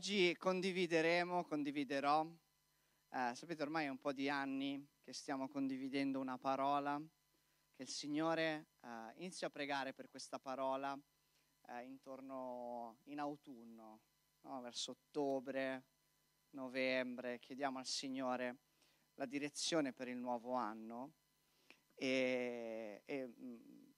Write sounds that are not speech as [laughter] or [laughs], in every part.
Oggi condivideremo, condividerò, eh, sapete ormai è un po' di anni che stiamo condividendo una parola, che il Signore eh, inizia a pregare per questa parola eh, intorno in autunno, no? verso ottobre, novembre, chiediamo al Signore la direzione per il nuovo anno e, e mh, mm,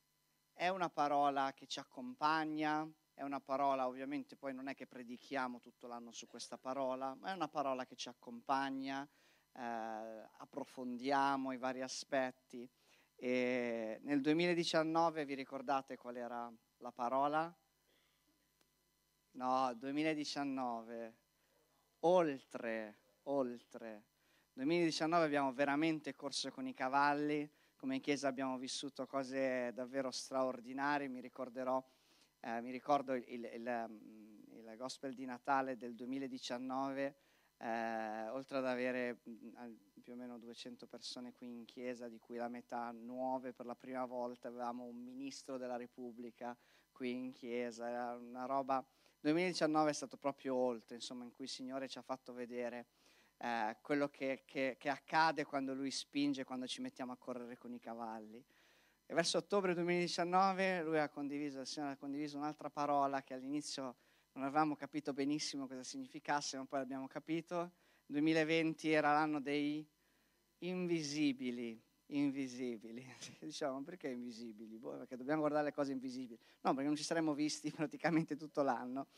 è una parola che ci accompagna, è una parola, ovviamente poi non è che predichiamo tutto l'anno su questa parola, ma è una parola che ci accompagna, eh, approfondiamo i vari aspetti. E nel 2019 vi ricordate qual era la parola? No, 2019, oltre, oltre. 2019 abbiamo veramente corso con i cavalli, come Chiesa abbiamo vissuto cose davvero straordinarie, mi ricorderò eh, mi ricordo il, il, il, il, gospel di Natale del 2019, eh, oltre ad avere mm, più o meno 200 persone qui in chiesa, di cui la metà nuove per la prima volta, avevamo un ministro della Repubblica qui in chiesa, era una roba... 2019 è stato proprio oltre, insomma, in cui il Signore ci ha fatto vedere eh, quello che, che, che accade quando Lui spinge, quando ci mettiamo a correre con i cavalli. E verso ottobre 2019 lui ha condiviso, il Signore ha condiviso un'altra parola che all'inizio non avevamo capito benissimo cosa significasse, ma poi l'abbiamo capito. 2020 era l'anno dei invisibili, invisibili. [laughs] Diciamo, perché invisibili? Boh, perché dobbiamo guardare le cose invisibili. No, perché non ci saremmo visti [laughs] praticamente tutto l'anno.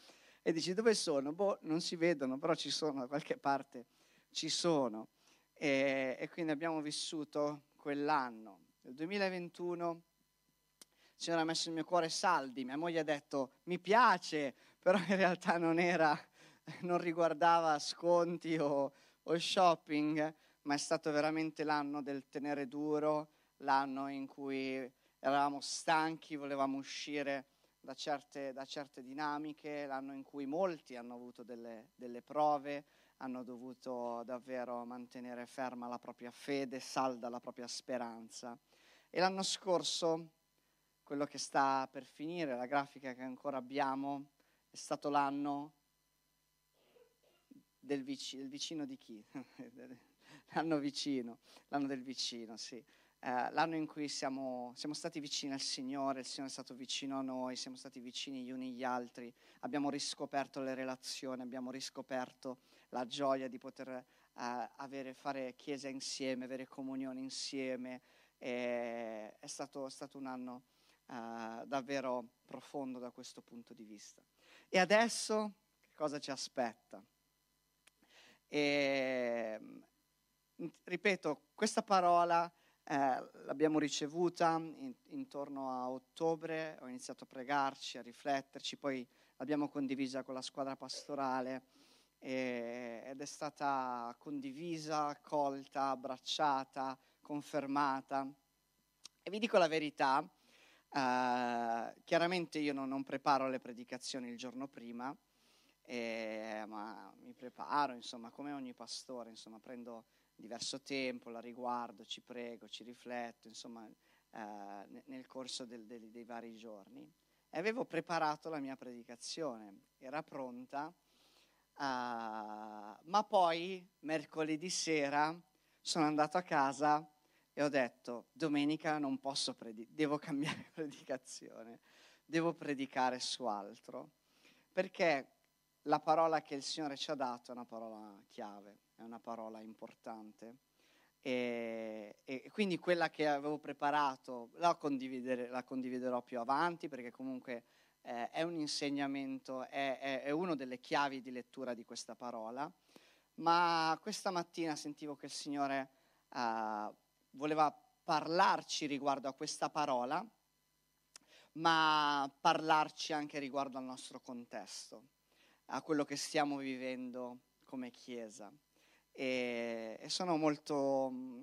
E dici, dove sono? Boh, non si vedono, però ci sono, da qualche parte ci sono. E, e quindi abbiamo vissuto quell'anno nel 2021 il Signore ha messo il mio cuore saldi, mia moglie ha detto mi piace, [laughs] però in realtà non era, [laughs] non riguardava sconti o, o shopping, ma è stato veramente l'anno del tenere duro, l'anno in cui eravamo stanchi, volevamo uscire da certe, da certe, dinamiche, l'anno in cui molti hanno avuto delle, delle, prove, hanno dovuto davvero mantenere ferma la propria fede, salda la propria speranza. E l'anno scorso, quello che sta per finire, la grafica che ancora abbiamo, è stato l'anno del vicino, del vicino di chi? [laughs] l'anno vicino, l'anno del vicino, sì. Eh, l'anno in cui siamo, siamo, stati vicini al Signore, il Signore è stato vicino a noi, siamo stati vicini gli uni agli altri, abbiamo riscoperto le relazioni, abbiamo riscoperto la gioia di poter eh, avere, fare chiesa insieme, avere comunione insieme, è stato, è stato un anno uh, davvero profondo da questo punto di vista. E adesso cosa ci aspetta? E, ripeto, questa parola eh, l'abbiamo ricevuta in, intorno a ottobre, ho iniziato a pregarci, a rifletterci, poi l'abbiamo condivisa con la squadra pastorale e, ed è stata condivisa, accolta, abbracciata, confermata. E vi dico la verità, uh, chiaramente io non, non, preparo le predicazioni il giorno prima, eh, ma mi preparo, insomma, come ogni pastore, insomma, prendo diverso tempo, la riguardo, ci prego, ci rifletto, insomma, uh, nel corso del, del, dei vari giorni. E avevo preparato la mia predicazione, era pronta, uh, ma poi mercoledì sera sono andato a casa e ho detto, domenica non posso predicare, devo cambiare [laughs] predicazione, devo predicare su altro, perché la parola che il Signore ci ha dato è una parola chiave, è una parola importante. E, e quindi quella che avevo preparato la, la condividerò più avanti perché comunque eh, è un insegnamento, è, è, è una delle chiavi di lettura di questa parola. Ma questa mattina sentivo che il Signore uh, voleva parlarci riguardo a questa parola, ma parlarci anche riguardo al nostro contesto, a quello che stiamo vivendo come Chiesa. E, e sono molto mm,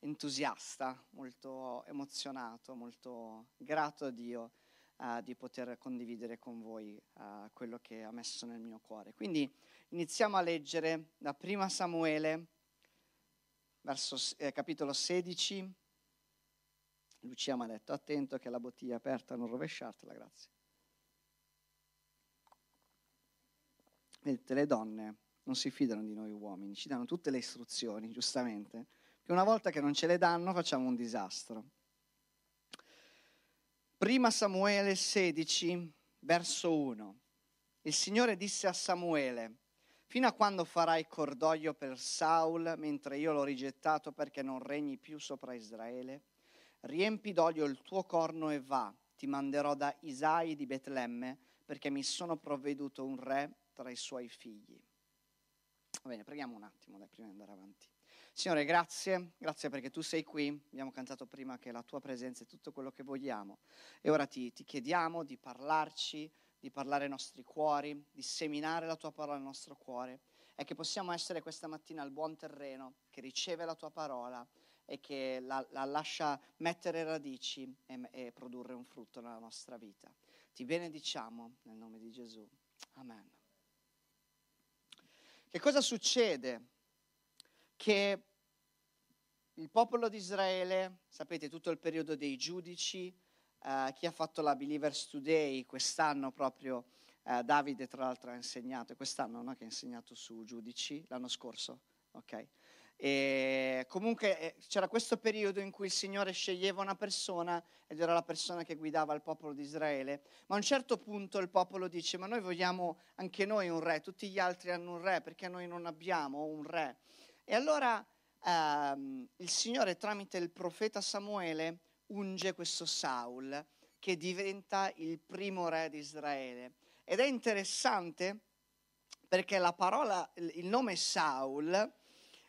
entusiasta, molto emozionato, molto grato a Dio uh, di poter condividere con voi uh, quello che ha messo nel mio cuore. Quindi iniziamo a leggere da Prima Samuele verso, eh, capitolo 16. Lucia mi ha detto, attento che la bottiglia è aperta, non rovesciartela, grazie. Vedete, le donne non si fidano di noi uomini, ci danno tutte le istruzioni, giustamente, che una volta che non ce le danno facciamo un disastro. Prima Samuele 16, verso 1. Il Signore disse a Samuele, fino a quando farai cordoglio per Saul, mentre io l'ho rigettato perché non regni più sopra Israele? Riempi d'olio il tuo corno e va, ti manderò da Isai di Betlemme, perché mi sono provveduto un re tra i suoi figli. Va bene, preghiamo un attimo dai, prima di andare avanti. Signore, grazie, grazie perché tu sei qui, abbiamo cantato prima che la tua presenza è tutto quello che vogliamo e ora ti, ti chiediamo di parlarci, di parlare ai nostri cuori, di seminare la tua parola nel nostro cuore e che possiamo essere questa mattina al buon terreno che riceve la tua parola e che la, la lascia mettere radici e, e produrre un frutto nella nostra vita. Ti benediciamo nel nome di Gesù. Amen. Che cosa succede? Che il popolo di Israele, sapete, tutto il periodo dei giudici, eh, chi ha fatto la Believers Today quest'anno proprio, eh, Davide tra l'altro ha insegnato, quest'anno no, che ha insegnato su giudici, l'anno scorso, ok? E comunque eh, c'era questo periodo in cui il Signore sceglieva una persona ed era la persona che guidava il popolo di Israele, ma a un certo punto il popolo dice ma noi vogliamo anche noi un re, tutti gli altri hanno un re, perché noi non abbiamo un re? E allora ehm, il Signore tramite il profeta Samuele unge questo Saul che diventa il primo re di Israele. Ed è interessante perché la parola, il nome Saul,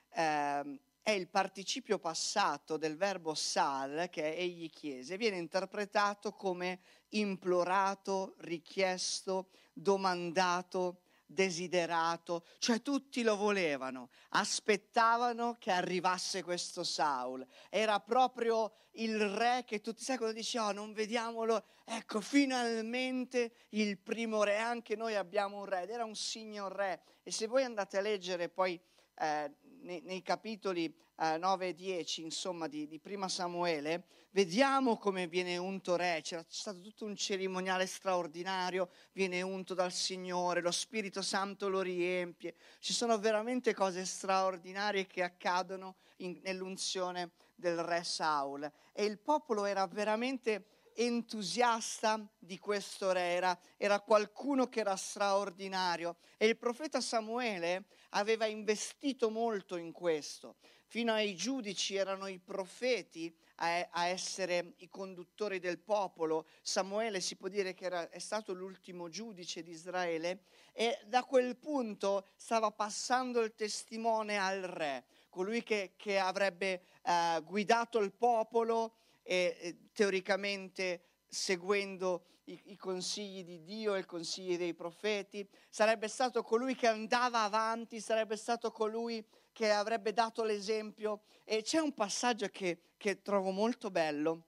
eh, è il participio passato del verbo sal che egli chiese, viene interpretato come implorato, richiesto, domandato, desiderato, cioè tutti lo volevano, aspettavano che arrivasse questo Saul. Era proprio il re che tutti, sai quando dici, oh non vediamolo, ecco finalmente il primo re, anche noi abbiamo un re, ed era un signor re. E se voi andate a leggere poi eh, nei, nei, capitoli eh, 9 e 10, insomma, di, di, Prima Samuele, vediamo come viene unto re. C'è stato tutto un cerimoniale straordinario, viene unto dal Signore, lo Spirito Santo lo riempie. Ci sono veramente cose straordinarie che accadono in, nell'unzione del re Saul. E il popolo era veramente entusiasta di questo re, era, era, qualcuno che era straordinario e il profeta Samuele aveva investito molto in questo. Fino ai giudici erano i profeti a, a essere i conduttori del popolo. Samuele si può dire che era, è stato l'ultimo giudice di Israele e da quel punto stava passando il testimone al re, colui che, che avrebbe eh, guidato il popolo e, teoricamente seguendo i, i, consigli di Dio e i consigli dei profeti, sarebbe stato colui che andava avanti, sarebbe stato colui che avrebbe dato l'esempio. E c'è un passaggio che, che trovo molto bello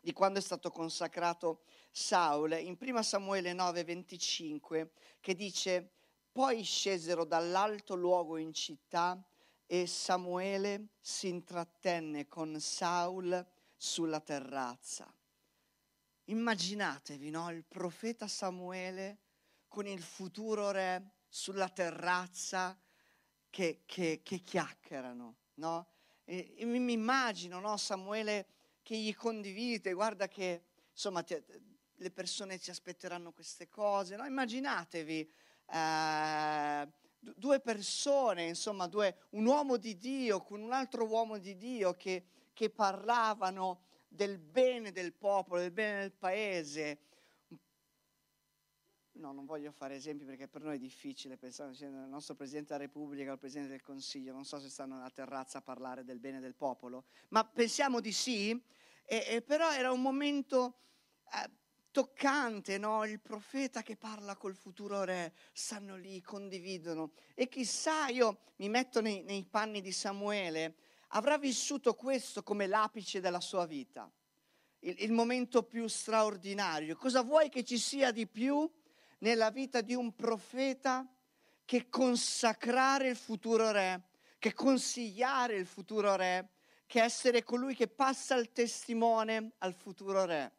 di quando è stato consacrato Saul, in 1 Samuele 9:25, che dice, poi scesero dall'alto luogo in città e Samuele si intrattenne con Saul sulla terrazza. Immaginatevi, no? Il profeta Samuele con il futuro re sulla terrazza che, che, che chiacchierano, no? E, e mi immagino, no? Samuele che gli condivide, guarda che, insomma, ti, le persone ci aspetteranno queste cose? Immaginatevi eh, due persone, insomma, due, un uomo di Dio con un altro uomo di Dio che, che parlavano del bene del popolo, del bene del paese. No, non voglio fare esempi perché per noi è difficile pensare al nostro Presidente della Repubblica al Presidente del Consiglio, non so se stanno nella terrazza a parlare del bene del popolo, ma pensiamo di sì, e, e però era un momento eh, toccante, no? il profeta che parla col futuro re, stanno lì, condividono e chissà, io mi metto nei, nei panni di Samuele, avrà vissuto questo come l'apice della sua vita, il, il momento più straordinario. Cosa vuoi che ci sia di più nella vita di un profeta che consacrare il futuro re, che consigliare il futuro re, che essere colui che passa il testimone al futuro re.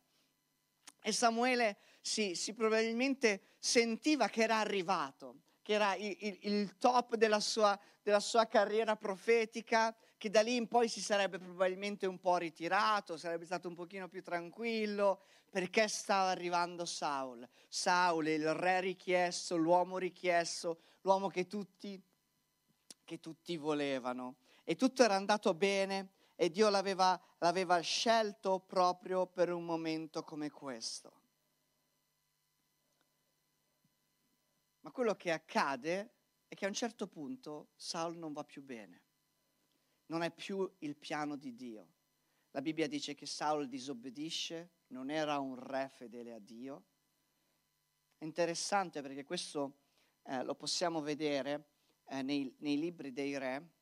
E Samuele si, si probabilmente sentiva che era arrivato, che era il, il, il top della sua, della sua carriera profetica, che da lì in poi si sarebbe probabilmente un po' ritirato, sarebbe stato un pochino più tranquillo, perché stava arrivando Saul. Saul, il re richiesto, l'uomo richiesto, l'uomo che tutti, che tutti volevano. E tutto era andato bene e Dio l'aveva, l'aveva scelto proprio per un momento come questo. Ma quello che accade è che a un certo punto Saul non va più bene, non è più il piano di Dio. La Bibbia dice che Saul disobbedisce, non era un re fedele a Dio. È interessante perché questo eh, lo possiamo vedere eh, nei, nei libri dei re.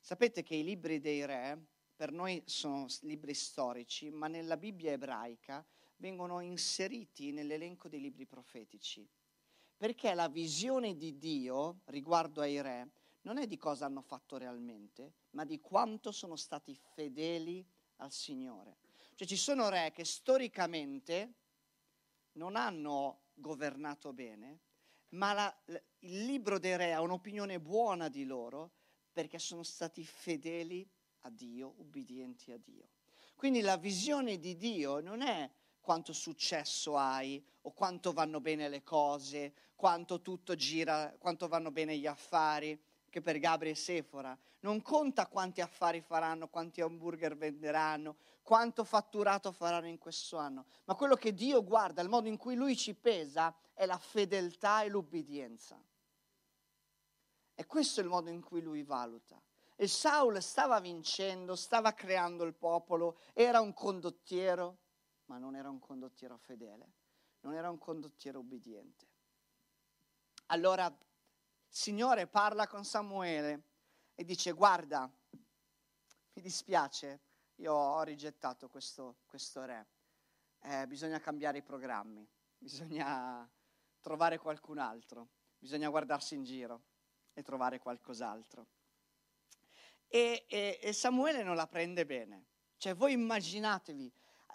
Sapete che i libri dei re per noi sono libri storici, ma nella Bibbia ebraica vengono inseriti nell'elenco dei libri profetici perché la visione di Dio riguardo ai re non è di cosa hanno fatto realmente, ma di quanto sono stati fedeli al Signore. Cioè ci sono re che storicamente non hanno governato bene, ma la, il libro dei re ha un'opinione buona di loro perché sono stati fedeli a Dio, ubbidienti a Dio. Quindi la visione di Dio non è quanto successo hai o quanto vanno bene le cose, quanto tutto gira, quanto vanno bene gli affari, che per Gabri e Sefora. Non conta quanti affari faranno, quanti hamburger venderanno, quanto fatturato faranno in questo anno, ma quello che Dio guarda, il modo in cui Lui ci pesa, è la fedeltà e l'ubbidienza. E questo è il modo in cui Lui valuta. E Saul stava vincendo, stava creando il popolo, era un condottiero, ma non era un condottiero fedele, non era un condottiero ubbidiente. Allora Signore parla con Samuele e dice guarda, mi dispiace, io ho rigettato questo, questo re, eh, bisogna cambiare i programmi, bisogna trovare qualcun altro, bisogna guardarsi in giro e trovare qualcos'altro. E, e, e Samuele non la prende bene. Cioè voi immaginatevi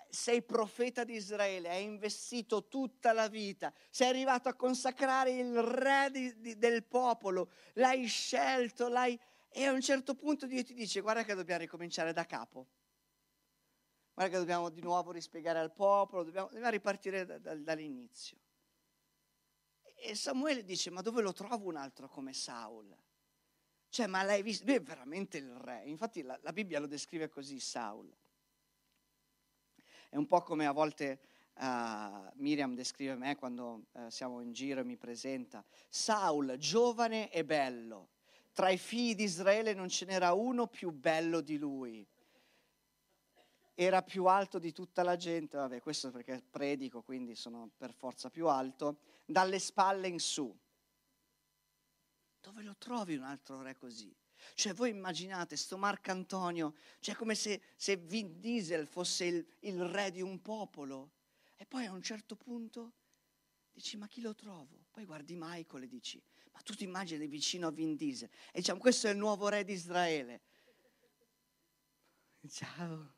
sei profeta di Israele, hai investito tutta la vita, sei arrivato a consacrare il re di, di, del popolo, l'hai scelto, l'hai... e a un certo punto Dio ti dice guarda che dobbiamo ricominciare da capo, guarda che dobbiamo di nuovo rispiegare al popolo, dobbiamo, dobbiamo ripartire da, da, dall'inizio. E Samuele dice ma dove lo trovo un altro come Saul? Cioè, ma l'hai visto? Lui è veramente il re. Infatti la, la Bibbia lo descrive così, Saul. È un po' come a volte uh, Miriam descrive me quando uh, siamo in giro e mi presenta. Saul, giovane e bello. Tra i figli di Israele non ce n'era uno più bello di lui. Era più alto di tutta la gente, vabbè, questo perché predico, quindi sono per forza più alto, dalle spalle in su. Dove lo trovi un altro re così? Cioè voi immaginate sto Marcantonio, cioè come se, se Vin Diesel fosse il, il re di un popolo. E poi a un certo punto dici ma chi lo trovo? Poi guardi Michael e dici ma tu ti immagini vicino a Vin Diesel e diciamo questo è il nuovo re di Israele. [laughs] Ciao,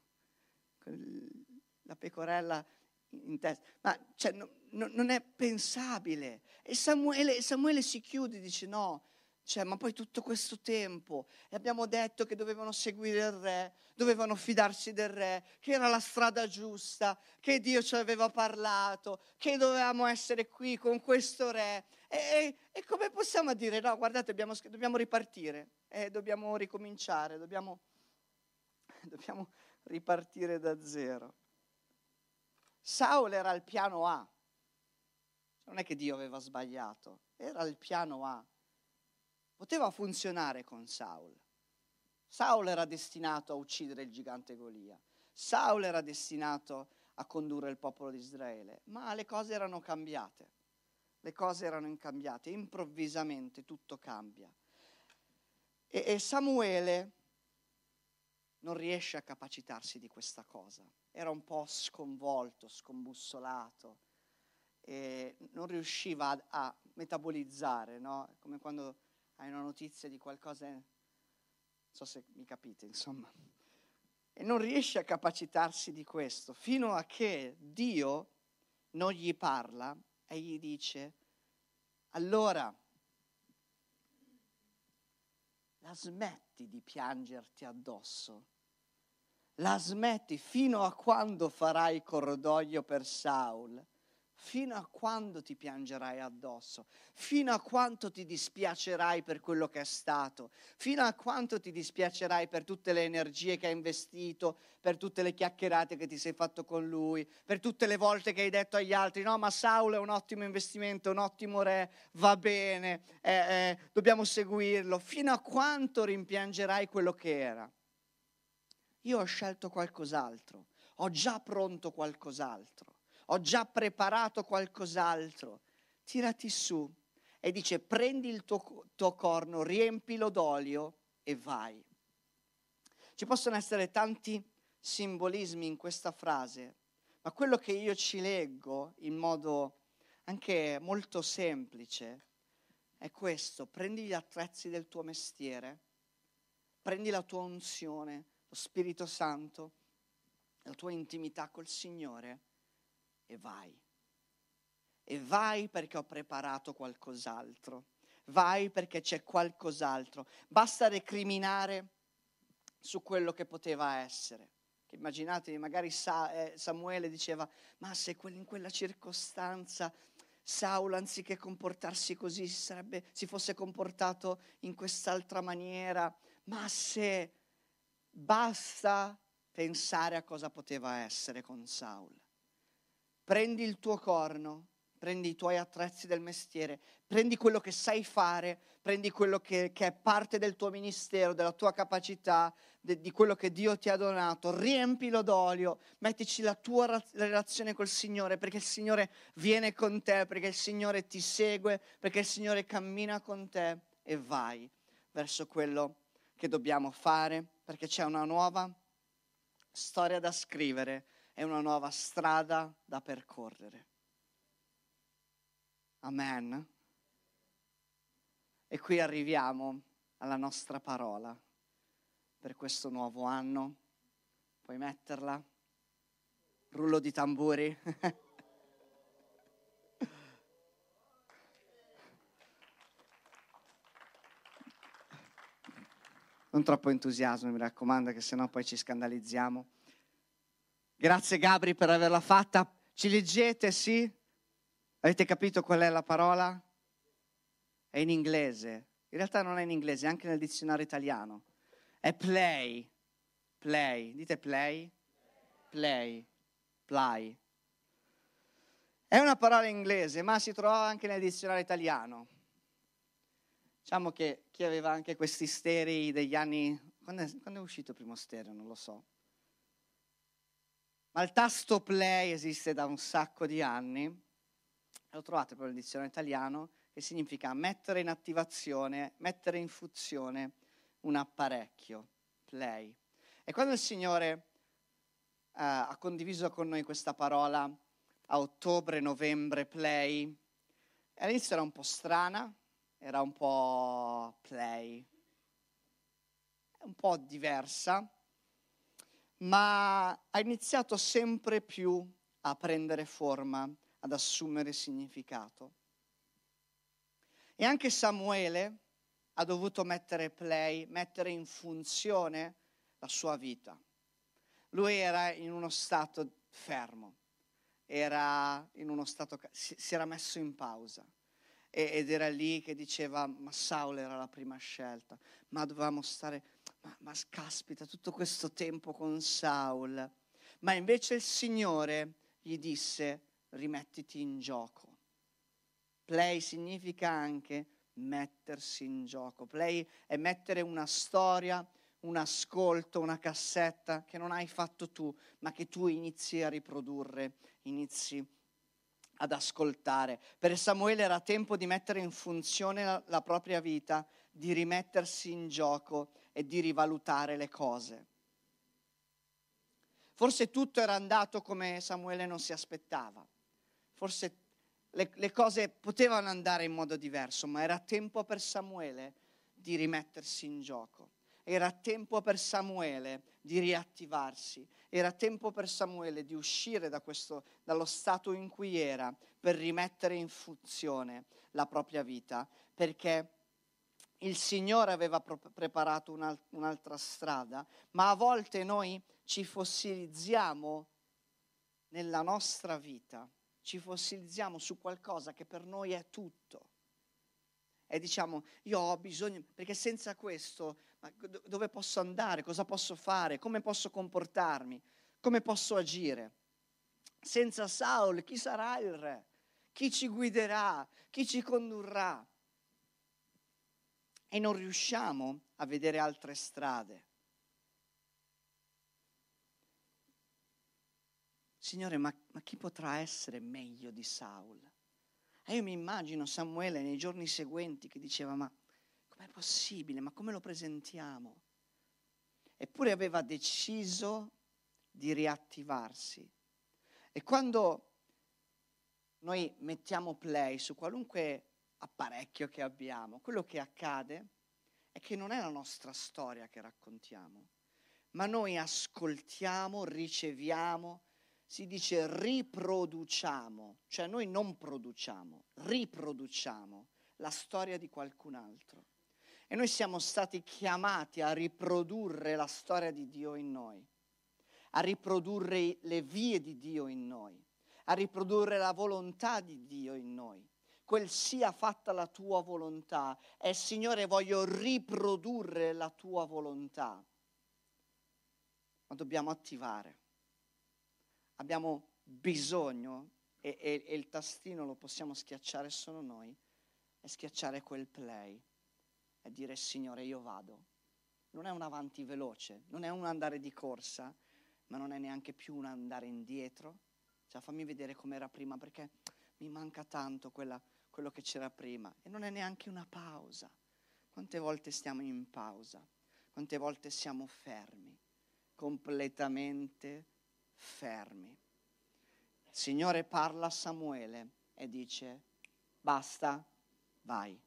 la pecorella in testa, ma cioè, no, no, non è pensabile. E Samuele, Samuele si chiude e dice no, cioè, ma poi tutto questo tempo e abbiamo detto che dovevano seguire il re, dovevano fidarsi del re, che era la strada giusta, che Dio ci aveva parlato, che dovevamo essere qui con questo re. E, e, come possiamo dire, no, guardate, dobbiamo, dobbiamo ripartire, eh, dobbiamo ricominciare, dobbiamo, [laughs] dobbiamo ripartire da zero. Saul era il piano A, non è che Dio aveva sbagliato, era il piano A poteva funzionare con Saul. Saul era destinato a uccidere il gigante Golia. Saul era destinato a condurre il popolo di Israele, ma le cose erano cambiate. Le cose erano cambiate, improvvisamente tutto cambia. E, e Samuele non riesce a capacitarsi di questa cosa. Era un po' sconvolto, scombussolato, non riusciva a, a metabolizzare, no? come quando hai una notizia di qualcosa, non so se mi capite, insomma, e non riesce a capacitarsi di questo, fino a che Dio non gli parla e gli dice, allora la smetti di piangerti addosso? La smetti fino a quando farai cordoglio per Saul? Fino a quando ti piangerai addosso? Fino a quanto ti dispiacerai per quello che è stato? Fino a quanto ti dispiacerai per tutte le energie che hai investito, per tutte le chiacchierate che ti sei fatto con lui, per tutte le volte che hai detto agli altri: no, ma Saulo è un ottimo investimento, un ottimo re, va bene, eh, eh, dobbiamo seguirlo. Fino a quanto rimpiangerai quello che era? Io ho scelto qualcos'altro, ho già pronto qualcos'altro ho già preparato qualcos'altro. Tirati su. E dice, prendi il tuo, tuo corno, riempilo d'olio e vai. Ci possono essere tanti simbolismi in questa frase, ma quello che io ci leggo in modo anche molto semplice è questo. Prendi gli attrezzi del tuo mestiere, prendi la tua unzione, lo Spirito Santo, la tua intimità col Signore e vai. E vai perché ho preparato qualcos'altro. Vai perché c'è qualcos'altro. Basta recriminare su quello che poteva essere. Immaginate, magari eh, Samuele diceva, ma se in quella circostanza Saulo, anziché comportarsi così, si, sarebbe, si fosse comportato in quest'altra maniera, ma se basta pensare a cosa poteva essere con Saulo prendi il tuo corno, prendi i tuoi attrezzi del mestiere, prendi quello che sai fare, prendi quello che, che è parte del tuo ministero, della tua capacità, de, di quello che Dio ti ha donato, riempilo d'olio, mettici la tua ra- relazione col Signore, perché il Signore viene con te, perché il Signore ti segue, perché il Signore cammina con te e vai verso quello che dobbiamo fare, perché c'è una nuova storia da scrivere è una nuova strada da percorrere. Amen. E qui arriviamo alla nostra parola per questo nuovo anno. Puoi metterla? Rullo di tamburi. [laughs] non troppo entusiasmo, mi raccomando, che sennò poi ci scandalizziamo. Grazie Gabri per averla fatta. Ci leggete, sì? Avete capito qual è la parola? È in inglese. In realtà non è in inglese, è anche nel dizionario italiano. È play. Play. Dite play? Play. Play. È una parola inglese, ma si trova anche nel dizionario italiano. Diciamo che chi aveva anche questi sterei degli anni... Quando è, quando è uscito il primo stereo? Non lo so ma il tasto play esiste da un sacco di anni, lo trovate proprio nel dizionario italiano, che significa mettere in attivazione, mettere in funzione un apparecchio, play. E quando il Signore eh, ha condiviso con noi questa parola a ottobre, novembre, play, all'inizio era un po' strana, era un po' play, un po' diversa, ma ha iniziato sempre più a prendere forma, ad assumere significato. E anche Samuele ha dovuto mettere play, mettere in funzione la sua vita. Lui era in uno stato fermo, era in uno stato, si, era messo in pausa ed era lì che diceva ma Saulo era la prima scelta, ma dovevamo stare ma, ma caspita, tutto questo tempo con Saul. Ma invece il Signore gli disse, rimettiti in gioco. Play significa anche mettersi in gioco. Play è mettere una storia, un ascolto, una cassetta che non hai fatto tu, ma che tu inizi a riprodurre, inizi ad ascoltare. Per Samuele era tempo di mettere in funzione la, la propria vita, di rimettersi in gioco e di rivalutare le cose. Forse tutto era andato come Samuele non si aspettava. Forse le, le, cose potevano andare in modo diverso, ma era tempo per Samuele di rimettersi in gioco. Era tempo per Samuele di riattivarsi. Era tempo per Samuele di uscire da questo, dallo stato in cui era per rimettere in funzione la propria vita, perché il Signore aveva preparato un'al- un'altra strada, ma a volte noi ci fossilizziamo nella nostra vita, ci fossilizziamo su qualcosa che per noi è tutto. E diciamo, io ho bisogno, perché senza questo, dove posso andare, cosa posso fare, come posso comportarmi, come posso agire? Senza Saul, chi sarà il re? Chi ci guiderà? Chi ci condurrà? E non riusciamo a vedere altre strade. Signore, ma, ma chi potrà essere meglio di Saul? E io mi immagino Samuele nei giorni seguenti che diceva, ma com'è possibile? Ma come lo presentiamo? Eppure aveva deciso di riattivarsi. E quando noi mettiamo play su qualunque apparecchio che abbiamo, quello che accade è che non è la nostra storia che raccontiamo, ma noi ascoltiamo, riceviamo, si dice riproduciamo, cioè noi non produciamo, riproduciamo la storia di qualcun altro. E noi siamo stati chiamati a riprodurre la storia di Dio in noi, a riprodurre le vie di Dio in noi, a riprodurre la volontà di Dio in noi. Quel sia fatta la tua volontà è Signore voglio riprodurre la tua volontà. Ma dobbiamo attivare abbiamo bisogno, e, e, e il tastino lo possiamo schiacciare solo noi, è schiacciare quel play e dire Signore io vado. Non è un avanti veloce, non è un andare di corsa, ma non è neanche più un andare indietro. Cioè fammi vedere com'era prima perché mi manca tanto quella, quello che c'era prima. E non è neanche una pausa. Quante volte stiamo in pausa? Quante volte siamo fermi? Completamente fermi. Il Signore parla a Samuele e dice, basta, vai.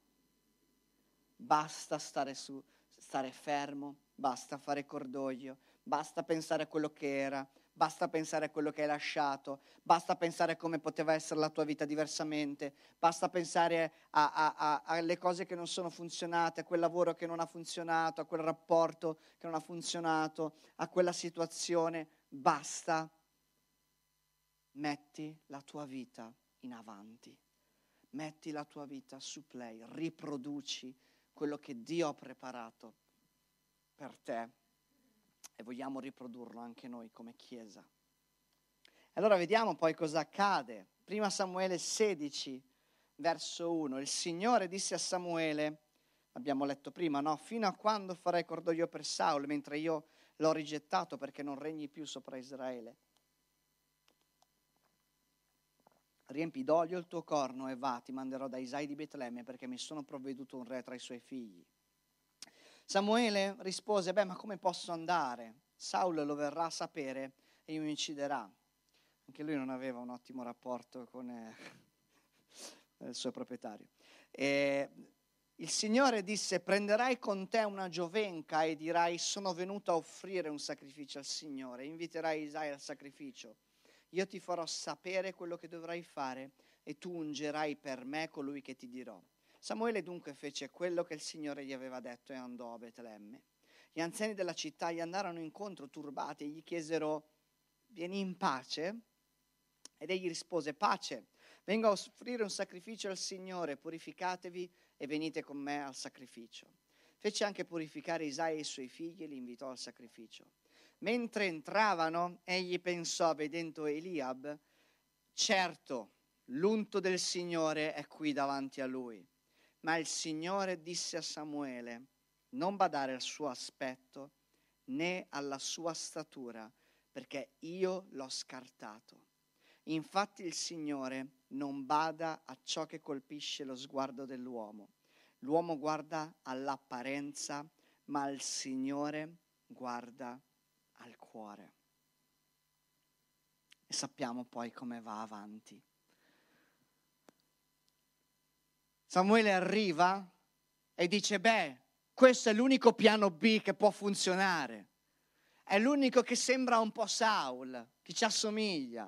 Basta stare, su, stare fermo, basta fare cordoglio, basta pensare a quello che era, basta pensare a quello che hai lasciato, basta pensare a come poteva essere la tua vita diversamente, basta pensare alle cose che non sono funzionate, a quel lavoro che non ha funzionato, a quel rapporto che non ha funzionato, a quella situazione, basta. Metti la tua vita in avanti, metti la tua vita su play, riproduci quello che Dio ha preparato per te e vogliamo riprodurlo anche noi come Chiesa. Allora vediamo poi cosa accade. Prima Samuele 16, verso 1. Il Signore disse a Samuele, abbiamo letto prima, no? Fino a quando farai cordoglio per Saul, mentre io l'ho rigettato perché non regni più sopra Israele? riempi d'olio il tuo corno e va, ti manderò da Isai di Betlemme perché mi sono provveduto un re tra i suoi figli. Samuele rispose, beh, ma come posso andare? Saul lo verrà a sapere e mi ucciderà. Anche lui non aveva un ottimo rapporto con eh, [laughs] il suo proprietario. E il Signore disse, prenderai con te una giovenca e dirai, sono venuto a offrire un sacrificio al Signore. Inviterai Isai al sacrificio io ti farò sapere quello che dovrai fare e tu ungerai per me colui che ti dirò. Samuele dunque fece quello che il Signore gli aveva detto e andò a Betlemme. Gli anziani della città gli andarono incontro turbati e gli chiesero, vieni in pace? Ed egli rispose, pace, vengo a offrire un sacrificio al Signore, purificatevi e venite con me al sacrificio. Fece anche purificare Isaia e i suoi figli e li invitò al sacrificio. Mentre entravano, egli pensò, vedendo Eliab, certo, l'unto del Signore è qui davanti a lui. Ma il Signore disse a Samuele, non badare al suo aspetto né alla sua statura, perché io l'ho scartato. Infatti il Signore non bada a ciò che colpisce lo sguardo dell'uomo. L'uomo guarda all'apparenza, ma il Signore guarda al cuore. E sappiamo poi come va avanti. Samuele arriva e dice, beh, questo è l'unico piano B che può funzionare. È l'unico che sembra un po' Saul, che ci assomiglia.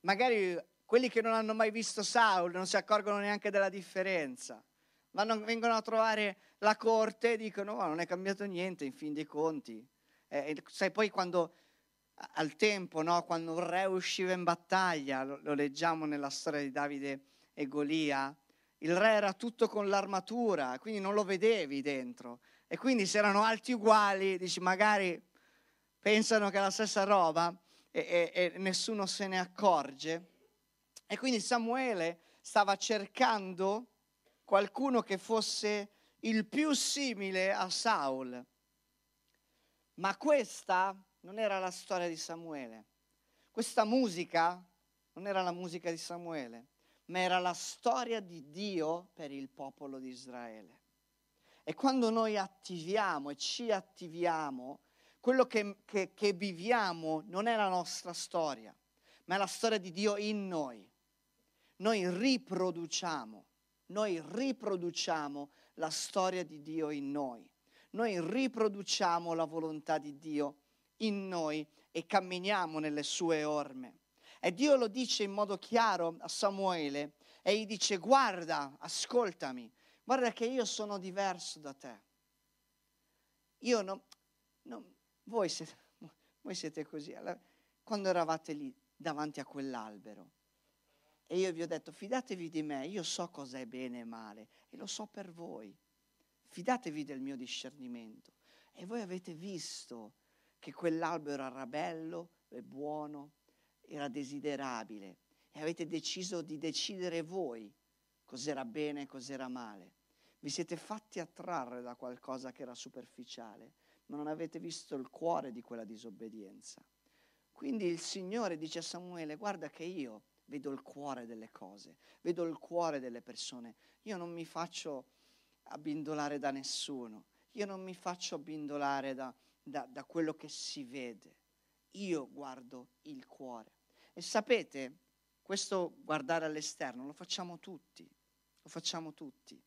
Magari quelli che non hanno mai visto Saul non si accorgono neanche della differenza. Vanno, vengono a trovare la corte e dicono oh, non è cambiato niente in fin dei conti. Eh, sai, poi quando al tempo, no, quando un re usciva in battaglia, lo, lo leggiamo nella storia di Davide e Golia, il re era tutto con l'armatura, quindi non lo vedevi dentro. E quindi se erano alti uguali, dici magari pensano che è la stessa roba e, e, e nessuno se ne accorge. E quindi Samuele stava cercando qualcuno che fosse il più simile a Saul. Ma questa non era la storia di Samuele. Questa musica non era la musica di Samuele, ma era la storia di Dio per il popolo di Israele. E quando noi attiviamo e ci attiviamo, quello che, che, che viviamo non è la nostra storia, ma è la storia di Dio in noi. Noi riproduciamo, noi riproduciamo la storia di Dio in noi. Noi riproduciamo la volontà di Dio in noi e camminiamo nelle sue orme. E Dio lo dice in modo chiaro a Samuele e gli dice guarda, ascoltami, guarda che io sono diverso da te. Io non, non voi, siete, voi siete così. Quando eravate lì davanti a quell'albero e io vi ho detto fidatevi di me, io so cosa è bene e male e lo so per voi. Fidatevi del mio discernimento. E voi avete visto che quell'albero era bello, e buono, era desiderabile e avete deciso di decidere voi cos'era bene e cos'era male. Vi siete fatti attrarre da qualcosa che era superficiale, ma non avete visto il cuore di quella disobbedienza. Quindi il Signore dice a Samuele, guarda che io vedo il cuore delle cose, vedo il cuore delle persone. Io non mi faccio abbindolare da nessuno, io non mi faccio abbindolare da, da, da quello che si vede. Io guardo il cuore. E sapete, questo guardare all'esterno lo facciamo tutti, lo facciamo tutti.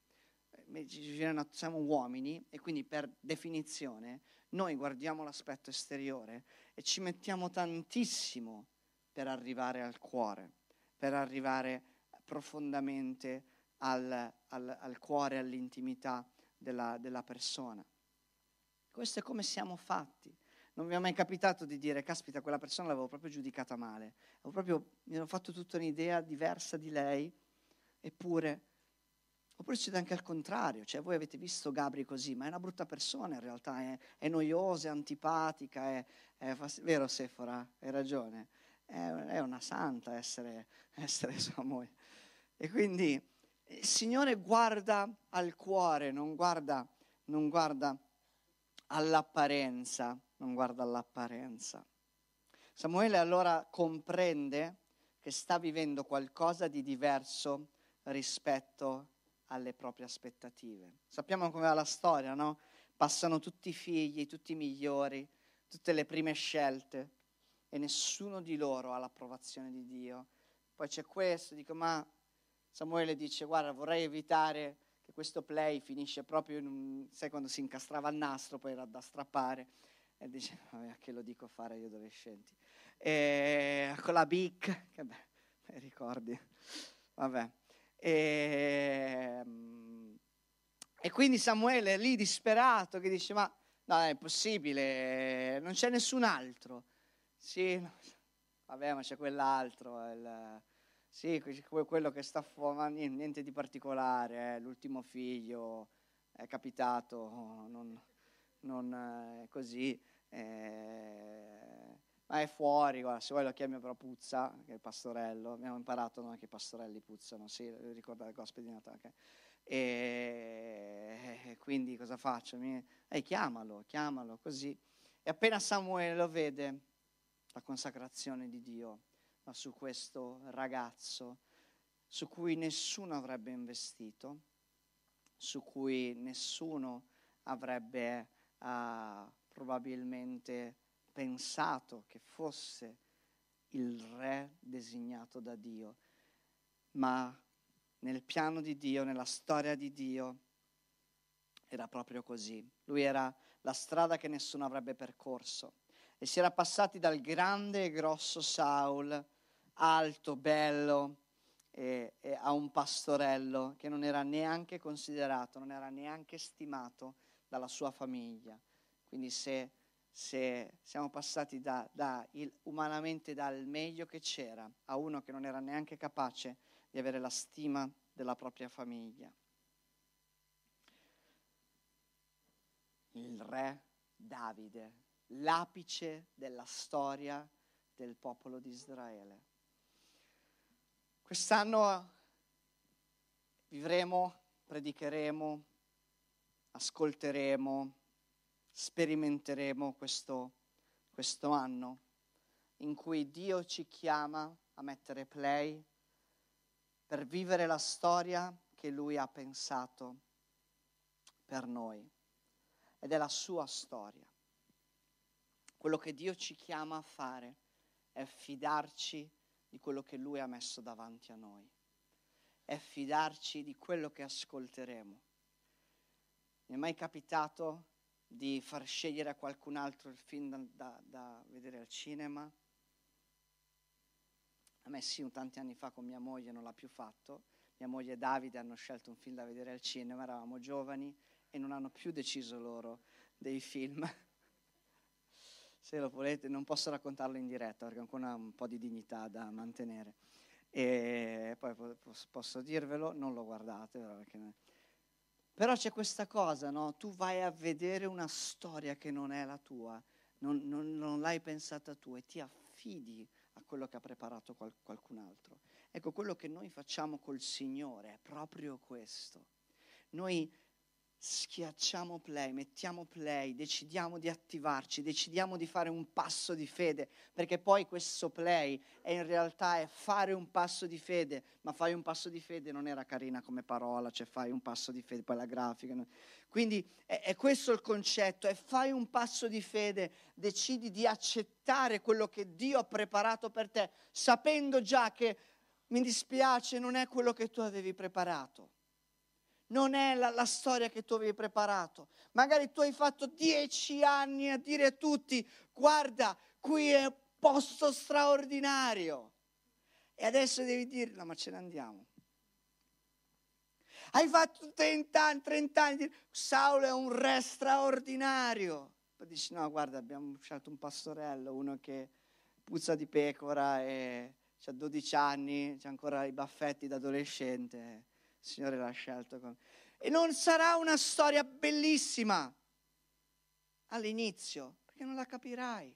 Siamo uomini e quindi per definizione noi guardiamo l'aspetto esteriore e ci mettiamo tantissimo per arrivare al cuore, per arrivare profondamente al, al, al cuore, all'intimità della, della persona. Questo è come siamo fatti. Non mi è mai capitato di dire, caspita, quella persona l'avevo proprio giudicata male. Proprio, mi ero fatto tutta un'idea diversa di lei, eppure... Oppure succede anche al contrario, cioè voi avete visto Gabri così, ma è una brutta persona in realtà, è, è noiosa, è antipatica, è, è vero Sefora, hai ragione, è, è una santa essere, essere sua moglie. E quindi il Signore guarda al cuore, non guarda, non guarda all'apparenza, non guarda all'apparenza. Samuele allora comprende che sta vivendo qualcosa di diverso rispetto alle proprie aspettative. Sappiamo come va la storia, no? Passano tutti i figli, tutti i migliori, tutte le prime scelte e nessuno di loro ha l'approvazione di Dio. Poi c'è questo, dico, ma Samuele dice, guarda, vorrei evitare che questo play finisce proprio in un, sai quando si incastrava il nastro, poi era da strappare, e dice, vabbè, che lo dico fare io adolescenti. E con la BIC, che beh, ricordi, vabbè. E, e quindi Samuele è lì disperato che dice, ma no, è impossibile, non c'è nessun altro. Sì, no, vabbè, ma c'è quell'altro, il, sì, quello che sta fuori, niente di particolare, eh, l'ultimo figlio è capitato, non, non è così, eh, ma è fuori, guarda, se vuoi lo chiami però puzza, che è il pastorello, abbiamo imparato noi che i pastorelli puzzano, sì, ricorda il gospel di Natale. Okay? E quindi cosa faccio? Mi, eh, chiamalo, chiamalo, così. E appena Samuele lo vede, la consacrazione di Dio ma su questo ragazzo su cui nessuno avrebbe investito, su cui nessuno avrebbe uh, probabilmente pensato che fosse il re designato da Dio, ma nel piano di Dio, nella storia di Dio, era proprio così. Lui era la strada che nessuno avrebbe percorso e si era passati dal grande e grosso Saul alto, bello, e, e a un pastorello che non era neanche considerato, non era neanche stimato dalla sua famiglia. Quindi se, se siamo passati da, da il, umanamente dal meglio che c'era a uno che non era neanche capace di avere la stima della propria famiglia. Il re Davide, l'apice della storia del popolo di Israele. Quest'anno vivremo, predicheremo, ascolteremo, sperimenteremo questo, questo anno in cui Dio ci chiama a mettere play per vivere la storia che Lui ha pensato per noi. Ed è la sua storia. Quello che Dio ci chiama a fare è fidarci di quello che Lui ha messo davanti a noi, è fidarci di quello che ascolteremo. Mi è mai capitato di far scegliere a qualcun altro il film da, da, da vedere al cinema? A me sì, tanti anni fa con mia moglie non l'ha più fatto. Mia moglie e Davide hanno scelto un film da vedere al cinema, eravamo giovani e non hanno più deciso loro dei film [laughs] se lo volete, non posso raccontarlo in diretta perché ancora un po' di dignità da mantenere. E poi posso dirvelo, non lo guardate. Perché... Però c'è questa cosa, no? Tu vai a vedere una storia che non è la tua, non, non, non l'hai pensata tu e ti affidi a quello che ha preparato qual- qualcun altro. Ecco, quello che noi facciamo col Signore è proprio questo. Noi schiacciamo play, mettiamo play, decidiamo di attivarci, decidiamo di fare un passo di fede, perché poi questo play è in realtà è fare un passo di fede, ma fai un passo di fede non era carina come parola, cioè fai un passo di fede, poi la grafica. No? Quindi è, è questo il concetto, è fai un passo di fede, decidi di accettare quello che Dio ha preparato per te, sapendo già che mi dispiace, non è quello che tu avevi preparato non è la, la, storia che tu avevi preparato. Magari tu hai fatto dieci anni a dire a tutti, guarda, qui è un posto straordinario. E adesso devi dire, no ma ce ne andiamo. Hai fatto 30 anni, 30 anni, Saulo è un re straordinario. Poi dici, no guarda, abbiamo scelto un pastorello, uno che puzza di pecora e ha 12 anni, ha ancora i baffetti da adolescente Signore l'ha scelto. Con... E non sarà una storia bellissima all'inizio, perché non la capirai,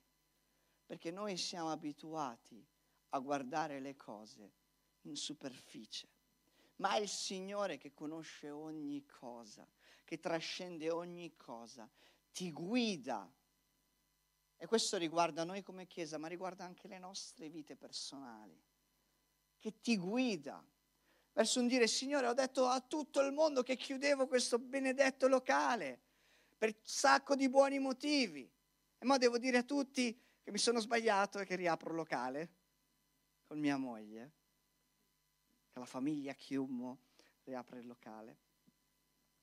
perché noi siamo abituati a guardare le cose in superficie. Ma è il Signore che conosce ogni cosa, che trascende ogni cosa, ti guida. E questo riguarda noi come Chiesa, ma riguarda anche le nostre vite personali, che ti guida verso un dire, Signore, ho detto a tutto il mondo che chiudevo questo benedetto locale per un sacco di buoni motivi. E ora devo dire a tutti che mi sono sbagliato e che riapro il locale con mia moglie, che la famiglia Chiummo riapre il locale.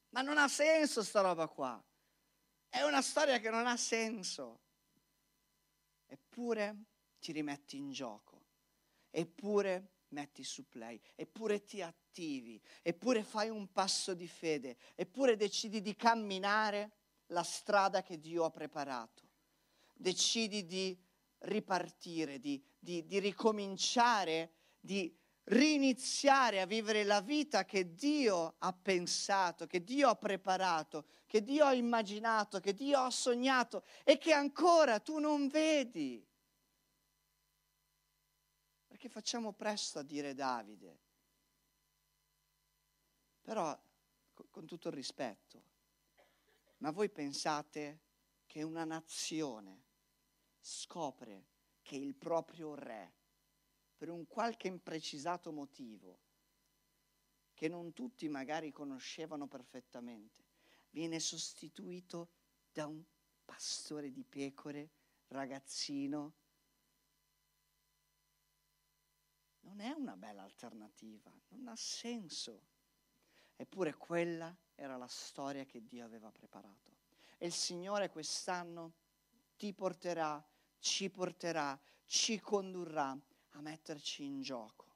Ma non ha senso sta roba qua. È una storia che non ha senso. Eppure ti rimetti in gioco. Eppure metti su play, eppure ti attivi, eppure fai un passo di fede, eppure decidi di camminare la strada che Dio ha preparato. Decidi di ripartire, di, di, di ricominciare, di riniziare a vivere la vita che Dio ha pensato, che Dio ha preparato, che Dio ha immaginato, che Dio ha sognato e che ancora tu non vedi perché facciamo presto a dire Davide. Però, con tutto il rispetto, ma voi pensate che una nazione scopre che il proprio re, per un qualche imprecisato motivo, che non tutti magari conoscevano perfettamente, viene sostituito da un pastore di pecore, ragazzino, non è una bella alternativa, non ha senso. Eppure quella era la storia che Dio aveva preparato. E il Signore quest'anno ti porterà, ci porterà, ci condurrà a metterci in gioco,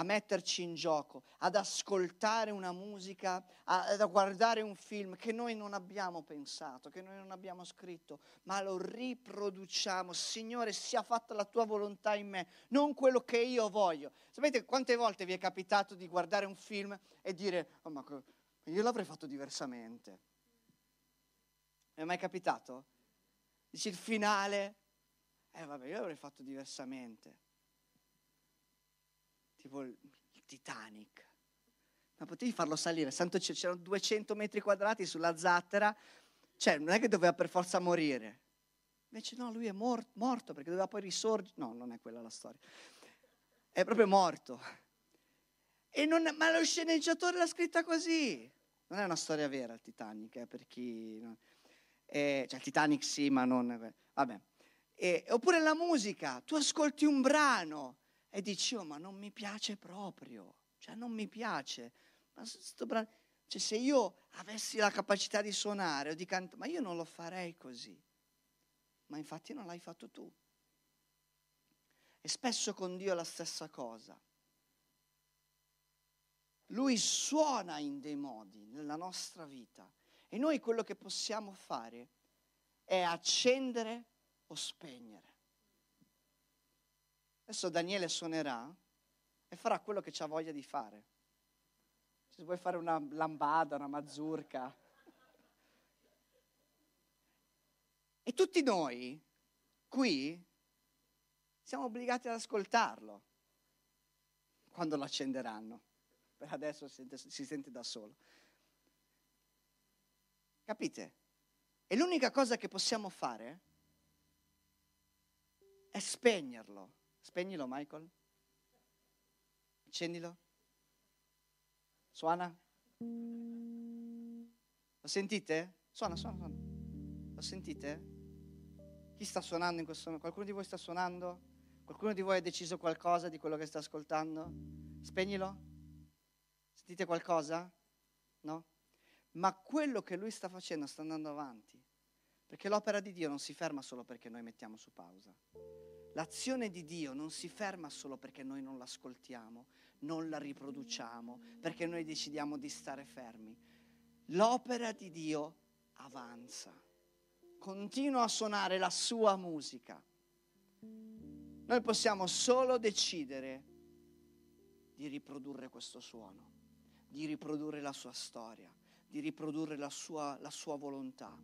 a metterci in gioco, ad ascoltare una musica, a, ad guardare un film che noi non abbiamo pensato, che noi non abbiamo scritto, ma lo riproduciamo. Signore, sia fatta la tua volontà in me, non quello che io voglio. Sapete quante volte vi è capitato di guardare un film e dire, oh, ma io l'avrei fatto diversamente. Mi è mai capitato? Dici il finale, eh vabbè, io l'avrei fatto diversamente tipo il, Titanic. Ma potevi farlo salire, santo cielo, c'erano 200 metri quadrati sulla zattera, cioè non è che doveva per forza morire. Invece no, lui è mor- morto perché doveva poi risorgere. No, non è quella la storia. È proprio morto. Non, ma lo sceneggiatore l'ha scritta così. Non è una storia vera il Titanic, eh, per chi... No. Eh, cioè il Titanic sì, ma non... Vabbè. Eh, oppure la musica, tu ascolti un brano e dici, oh ma non mi piace proprio, cioè non mi piace. Ma brano, cioè, se io avessi la capacità di suonare o di cantare, ma io non lo farei così. Ma infatti non l'hai fatto tu. E spesso con Dio è la stessa cosa. Lui suona in dei modi nella nostra vita e noi quello che possiamo fare è accendere o spegnere. Adesso Daniele suonerà e farà quello che ha voglia di fare. Se vuoi fare una lambada, una mazurka. E tutti noi qui siamo obbligati ad ascoltarlo quando lo accenderanno. Per adesso si sente, si sente da solo. Capite? E l'unica cosa che possiamo fare è spegnerlo Spegnilo, Michael. Accendilo. Suona. Lo sentite? Suona, suona, suona. Lo sentite? Chi sta suonando in questo momento? Qualcuno di voi sta suonando? Qualcuno di voi ha deciso qualcosa di quello che sta ascoltando? Spegnilo. Sentite qualcosa? No? Ma quello che lui sta facendo sta andando avanti. Perché l'opera di Dio non si ferma solo perché noi mettiamo su pausa. L'azione di Dio non si ferma solo perché noi non l'ascoltiamo, non la riproduciamo, perché noi decidiamo di stare fermi. L'opera di Dio avanza, continua a suonare la sua musica. Noi possiamo solo decidere di riprodurre questo suono, di riprodurre la sua storia, di riprodurre la sua, la sua volontà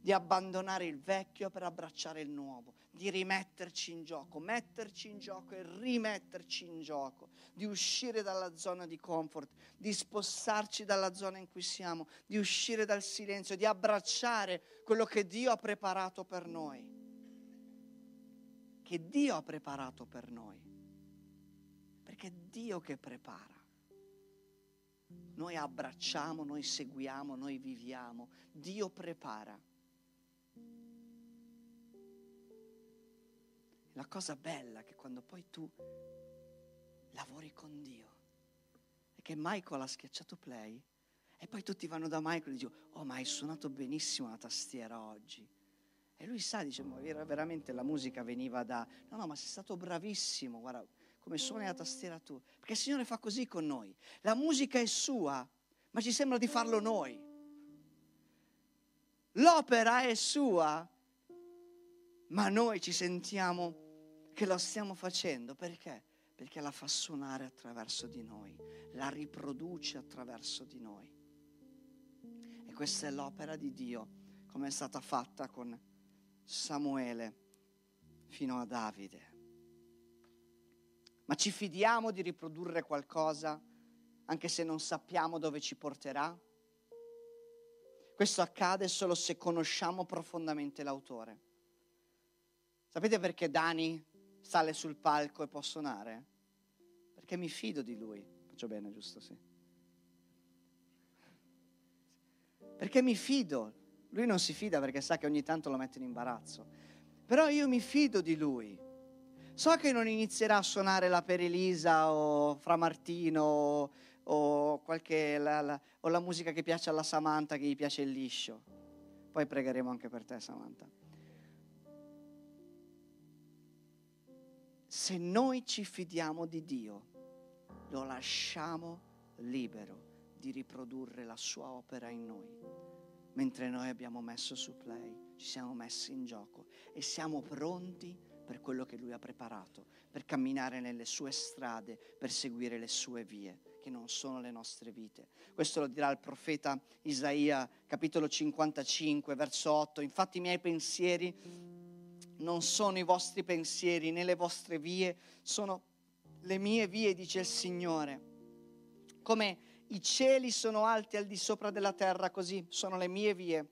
di abbandonare il vecchio per abbracciare il nuovo, di rimetterci in gioco, metterci in gioco e rimetterci in gioco, di uscire dalla zona di comfort, di spostarci dalla zona in cui siamo, di uscire dal silenzio, di abbracciare quello che Dio ha preparato per noi. Che Dio ha preparato per noi. Perché è Dio che prepara. Noi abbracciamo, noi seguiamo, noi viviamo. Dio prepara. La cosa bella è che quando poi tu lavori con Dio è che Michael ha schiacciato play e poi tutti vanno da Michael e dicono, oh ma hai suonato benissimo la tastiera oggi. E lui sa, dice, ma veramente la musica veniva da... No, no, ma sei stato bravissimo, guarda come suoni la tastiera tu. Perché il Signore fa così con noi. La musica è sua, ma ci sembra di farlo noi. L'opera è sua, ma noi ci sentiamo che lo stiamo facendo. Perché? Perché la fa suonare attraverso di noi, la riproduce attraverso di noi. E questa è l'opera di Dio, come è stata fatta con Samuele fino a Davide. Ma ci fidiamo di riprodurre qualcosa anche se non sappiamo dove ci porterà? Questo accade solo se conosciamo profondamente l'autore. Sapete perché Dani sale sul palco e può suonare? Perché mi fido di lui. Faccio bene, giusto? Sì. Perché mi fido. Lui non si fida perché sa che ogni tanto lo mette in imbarazzo. Però io mi fido di lui. So che non inizierà a suonare la Perelisa o Fra Martino o, o, qualche, la, la, o la musica che piace alla Samantha, che gli piace il liscio. Poi pregheremo anche per te, Samantha. Se noi ci fidiamo di Dio, lo lasciamo libero di riprodurre la sua opera in noi. Mentre noi abbiamo messo su play, ci siamo messi in gioco e siamo pronti per quello che lui ha preparato, per camminare nelle sue strade, per seguire le sue vie, che non sono le nostre vite. Questo lo dirà il profeta Isaia, capitolo 55, verso 8. Infatti i miei pensieri non sono i vostri pensieri, né le vostre vie, sono le mie vie, dice il Signore. Come i cieli sono alti al di sopra della terra, così sono le mie vie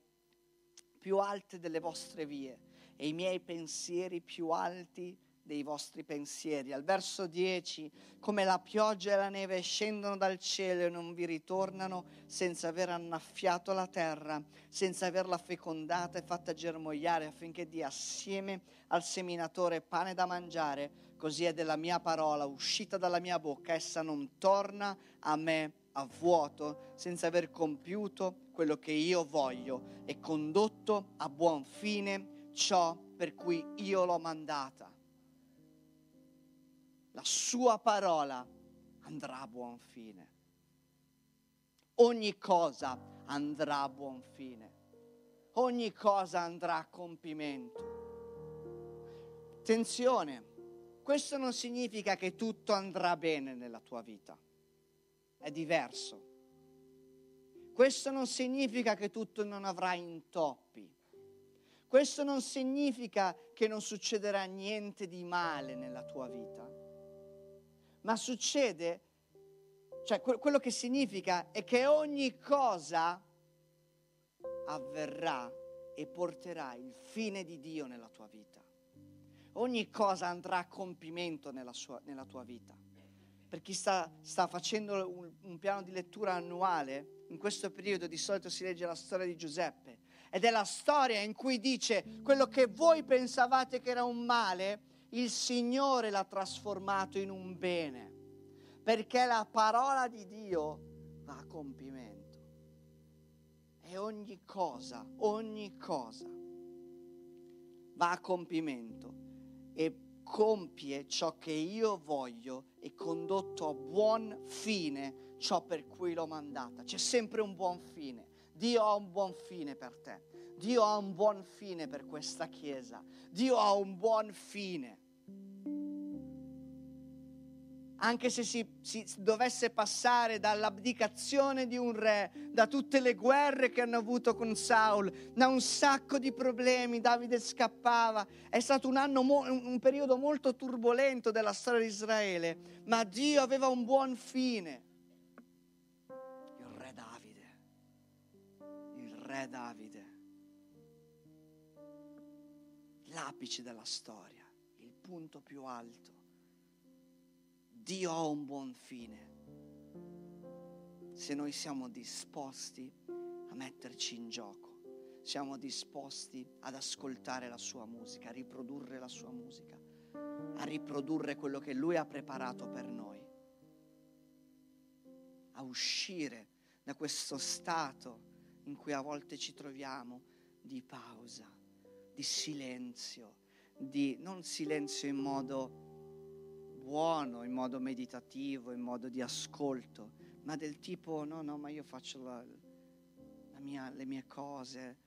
più alte delle vostre vie e i miei pensieri più alti dei vostri pensieri. Al verso 10, come la pioggia e la neve scendono dal cielo e non vi ritornano senza aver annaffiato la terra, senza averla fecondata e fatta germogliare affinché dia assieme al seminatore pane da mangiare, così è della mia parola uscita dalla mia bocca, essa non torna a me a vuoto senza aver compiuto quello che io voglio e condotto a buon fine ciò per cui io l'ho mandata. La sua parola andrà a buon fine. Ogni cosa andrà a buon fine. Ogni cosa andrà a compimento. Attenzione, questo non significa che tutto andrà bene nella tua vita è diverso. Questo non significa che tutto non avrà intoppi. Questo non significa che non succederà niente di male nella tua vita. Ma succede, cioè quello che significa è che ogni cosa avverrà e porterà il fine di Dio nella tua vita. Ogni cosa andrà a compimento nella, sua, nella tua vita per chi sta, sta facendo un, un piano di lettura annuale, in questo periodo di solito si legge la storia di Giuseppe ed è la storia in cui dice quello che voi pensavate che era un male, il Signore l'ha trasformato in un bene, perché la parola di Dio va a compimento. E ogni cosa, ogni cosa va a compimento e compie ciò che io voglio e condotto a buon fine ciò per cui l'ho mandata. C'è sempre un buon fine. Dio ha un buon fine per te. Dio ha un buon fine per questa Chiesa. Dio ha un buon fine anche se si, si, dovesse passare dall'abdicazione di un re, da tutte le guerre che hanno avuto con Saul, da un sacco di problemi, Davide scappava, è stato un, anno, un periodo molto turbolento della storia di Israele, ma Dio aveva un buon fine. Il re Davide, il re Davide, l'apice della storia, il punto più alto. Dio ha un buon fine. Se noi siamo disposti a metterci in gioco, siamo disposti ad ascoltare la sua musica, a riprodurre la sua musica, a riprodurre quello che lui ha preparato per noi, a uscire da questo stato in cui a volte ci troviamo di pausa, di silenzio, di non silenzio in modo buono, in modo meditativo, in modo di ascolto, ma del tipo no, no, ma io faccio la, la mia, le mie cose.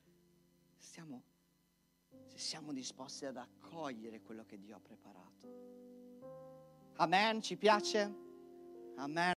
Stiamo, se siamo disposti ad accogliere quello che Dio ha preparato. Amen, ci piace? Amen.